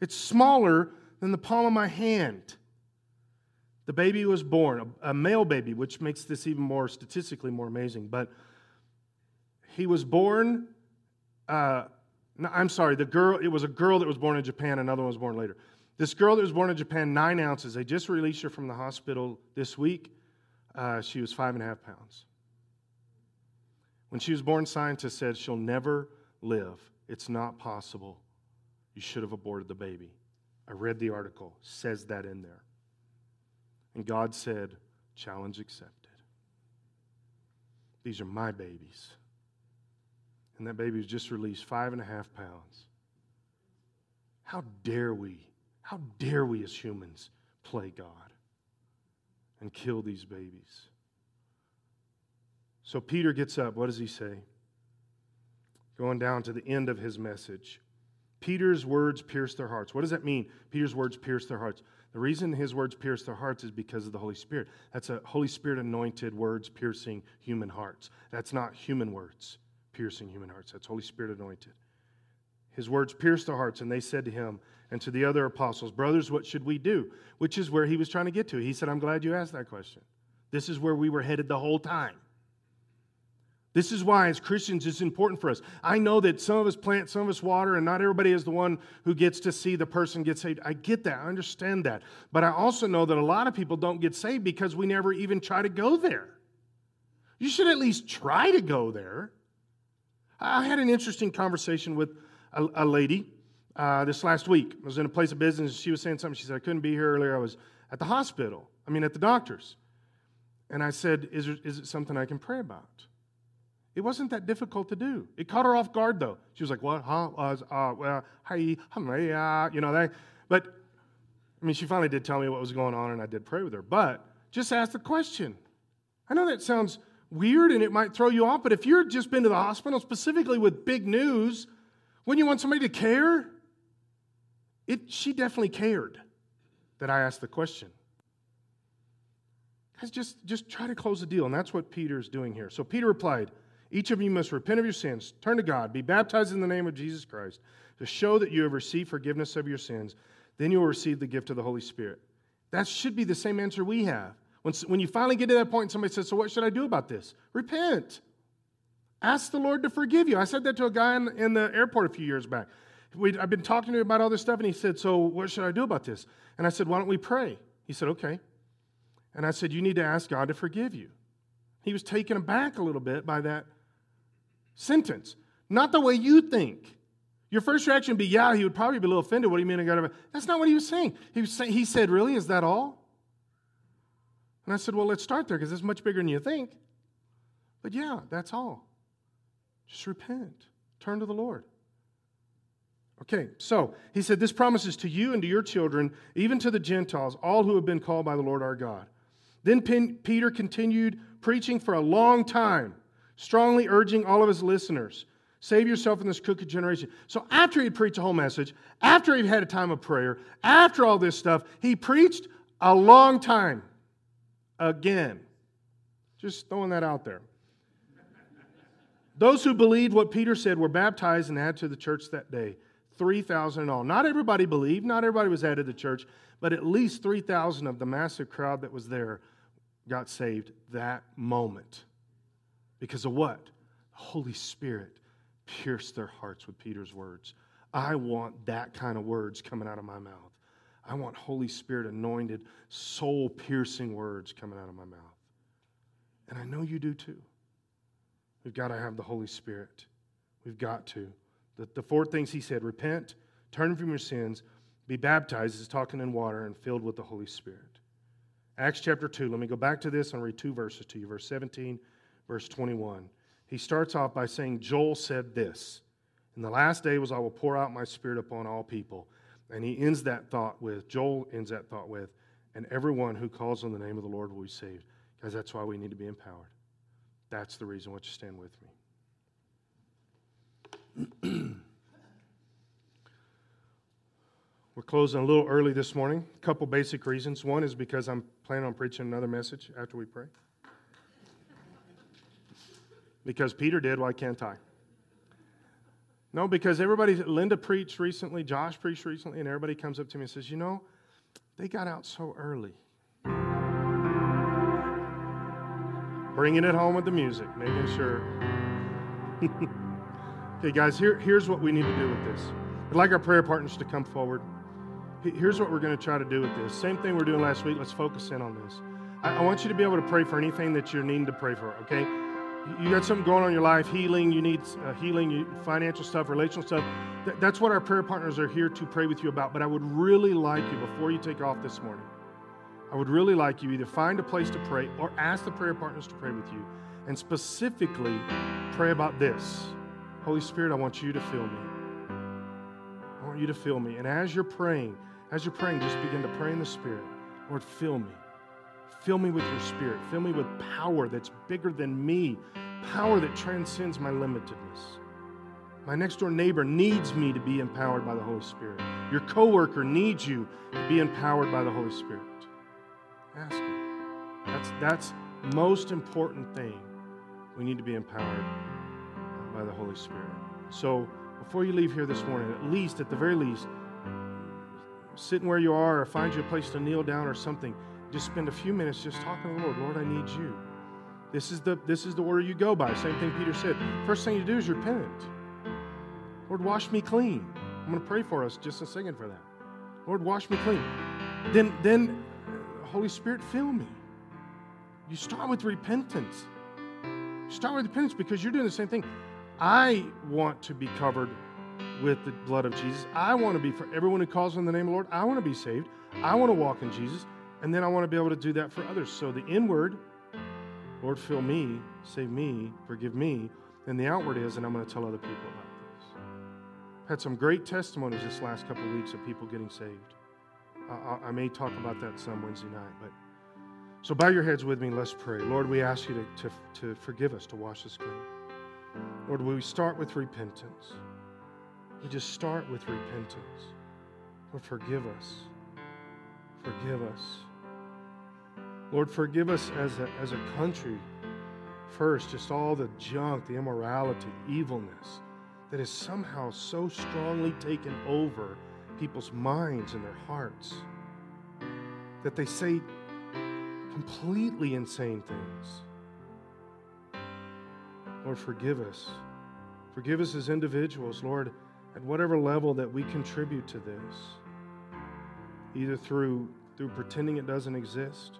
It's smaller than the palm of my hand. The baby was born, a, male baby, which makes this even more statistically more amazing. But he was born, uh, no, I'm sorry, the girl, it was a girl that was born in Japan, another one was born later. This girl that was born in Japan, nine ounces. They just released her from the hospital this week. Uh, she was five and a half pounds. When she was born, scientists said she'll never live. It's not possible. You should have aborted the baby. I read the article, says that in there. And God said, challenge accepted. These are my babies. And that baby was just released five and a half pounds. How dare we, how dare we as humans play God and kill these babies? So Peter gets up. What does he say? Going down to the end of his message. Peter's words pierced their hearts. What does that mean? Peter's words pierced their hearts. The reason his words pierced their hearts is because of the Holy Spirit. That's a Holy Spirit anointed words piercing human hearts. That's not human words piercing human hearts. That's Holy Spirit anointed. His words pierced their hearts, and they said to him and to the other apostles, Brothers, what should we do? Which is where he was trying to get to. He said, I'm glad you asked that question. This is where we were headed the whole time. This is why, as Christians, it's important for us. I know that some of us plant, some of us water, and not everybody is the one who gets to see the person get saved. I get that. I understand that. But I also know that a lot of people don't get saved because we never even try to go there. You should at least try to go there. I had an interesting conversation with a, a lady uh, this last week. I was in a place of business. and She was saying something. She said, I couldn't be here earlier. I was at the hospital, I mean, at the doctor's. And I said, Is, there, is it something I can pray about? It wasn't that difficult to do. It caught her off guard, though. She was like, "What? Huh? Uh, uh, well, hi, you know that." But I mean, she finally did tell me what was going on, and I did pray with her. But just ask the question. I know that sounds weird, and it might throw you off. But if you're just been to the hospital, specifically with big news, when you want somebody to care, it she definitely cared that I asked the question. Guys, just just try to close the deal, and that's what Peter's doing here. So Peter replied. Each of you must repent of your sins, turn to God, be baptized in the name of Jesus Christ to show that you have received forgiveness of your sins. Then you will receive the gift of the Holy Spirit. That should be the same answer we have. When, when you finally get to that point, somebody says, So what should I do about this? Repent. Ask the Lord to forgive you. I said that to a guy in, in the airport a few years back. we I've been talking to him about all this stuff, and he said, So what should I do about this? And I said, Why don't we pray? He said, Okay. And I said, You need to ask God to forgive you. He was taken aback a little bit by that sentence, not the way you think. Your first reaction would be, yeah, he would probably be a little offended. What do you mean I got to? That's not what he was saying. He, was saying, he said, really, is that all? And I said, well, let's start there because it's much bigger than you think. But yeah, that's all. Just repent, turn to the Lord. Okay, so he said, This promises to you and to your children, even to the Gentiles, all who have been called by the Lord our God. Then Peter continued preaching for a long time strongly urging all of his listeners save yourself in this crooked generation. So, after he preached a whole message, after he had a time of prayer, after all this stuff, he preached a long time again. Just throwing that out there. Those who believed what Peter said were baptized and added to the church that day. 3,000 in all. Not everybody believed, not everybody was added to the church, but at least 3,000 of the massive crowd that was there got saved that moment. Because of what? The Holy Spirit pierced their hearts with Peter's words. I want that kind of words coming out of my mouth. I want Holy Spirit anointed, soul piercing words coming out of my mouth. And I know you do too. We've got to have the Holy Spirit. We've got to. The, the four things he said repent, turn from your sins, be baptized, is talking in water, and filled with the Holy Spirit. Acts chapter 2, let me go back to this and read two verses to you, verse 17 verse 21. He starts off by saying, Joel said this In the last days I will pour out my spirit upon all people. And he ends that thought with, Joel ends that thought with, and everyone who calls on the name of the Lord will be saved. Guys, that's why we need to be empowered. That's the reason. Would you stand with me? We're closing a little early this morning. A couple basic reasons. One is because I'm planning on preaching another message after we pray. Because Peter did, why can't I? No, because everybody, Linda preached recently, Josh preached recently, and everybody comes up to me and says, You know, they got out so early. Bringing it home with the music, making sure. [laughs] okay, guys, here, here's what we need to do with this. I'd like our prayer partners to come forward. Here's what we're going to try to do with this. Same thing we're doing last week. Let's focus in on this. I, I want you to be able to pray for anything that you're needing to pray for, okay? You got something going on in your life, healing, you need uh, healing, financial stuff, relational stuff. Th- that's what our prayer partners are here to pray with you about. But I would really like you, before you take off this morning, I would really like you either find a place to pray or ask the prayer partners to pray with you. And specifically, pray about this. Holy Spirit, I want you to fill me. I want you to fill me. And as you're praying, as you're praying, just begin to pray in the Spirit. Lord, fill me. Fill me with your Spirit. Fill me with power that's bigger than me, power that transcends my limitedness. My next door neighbor needs me to be empowered by the Holy Spirit. Your coworker needs you to be empowered by the Holy Spirit. Ask Him. That's that's most important thing. We need to be empowered by the Holy Spirit. So before you leave here this morning, at least, at the very least, sitting where you are or find you a place to kneel down or something, just spend a few minutes just talking to the Lord. Lord, I need you. This is the this is the order you go by. Same thing Peter said. First thing you do is repent. Lord, wash me clean. I'm going to pray for us just a second for that. Lord, wash me clean. Then, then, Holy Spirit, fill me. You start with repentance. You start with repentance because you're doing the same thing. I want to be covered with the blood of Jesus. I want to be for everyone who calls on the name of the Lord. I want to be saved. I want to walk in Jesus. And then I want to be able to do that for others. So the inward, Lord, fill me, save me, forgive me. And the outward is, and I'm going to tell other people about this. I've had some great testimonies this last couple of weeks of people getting saved. I, I, may talk about that some Wednesday night, but so bow your heads with me. Let's pray. Lord, we ask you to, to, to forgive us, to wash us clean. Lord, we start with repentance. We just start with repentance. Lord, forgive us. Forgive us. Lord, forgive us as a, as a country. First, just all the junk, the immorality, evilness that has somehow so strongly taken over people's minds and their hearts that they say completely insane things. Lord, forgive us. Forgive us as individuals, Lord, at whatever level that we contribute to this, either through, through pretending it doesn't exist,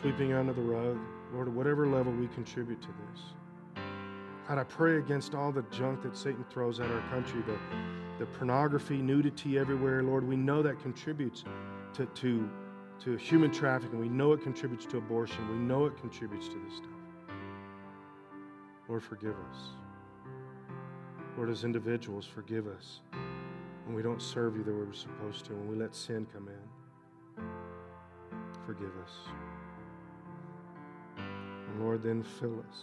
sweeping under the rug, Lord, at whatever level we contribute to this. God, I pray against all the junk that Satan throws at our country, the, the pornography, nudity everywhere. Lord, we know that contributes to, to, to human trafficking. We know it contributes to abortion. We know it contributes to this stuff. Lord, forgive us. Lord, as individuals, forgive us when we don't serve you the way we're supposed to, when we let sin come in. Forgive us. Lord, then fill us.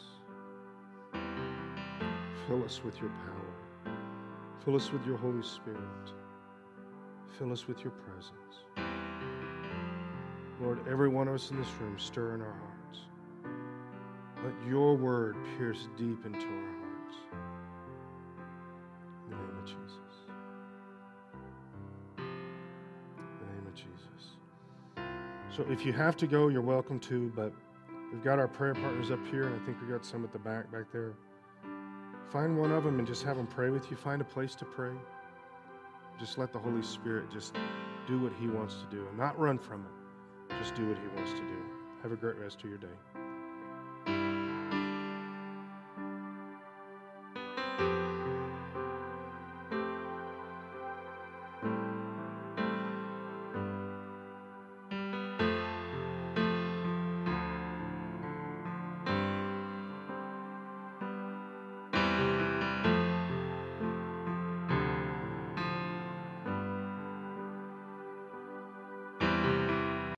Fill us with your power. Fill us with your Holy Spirit. Fill us with your presence. Lord, every one of us in this room, stir in our hearts. Let your word pierce deep into our hearts. In the name of Jesus. In the name of Jesus. So if you have to go, you're welcome to, but we've got our prayer partners up here, and I think we got some at the back back there. Find one of them and just have them pray with you. Find a place to pray. Just let the Holy Spirit just do what He wants to do and not run from it. Just do what He wants to do. Have a great rest of your day.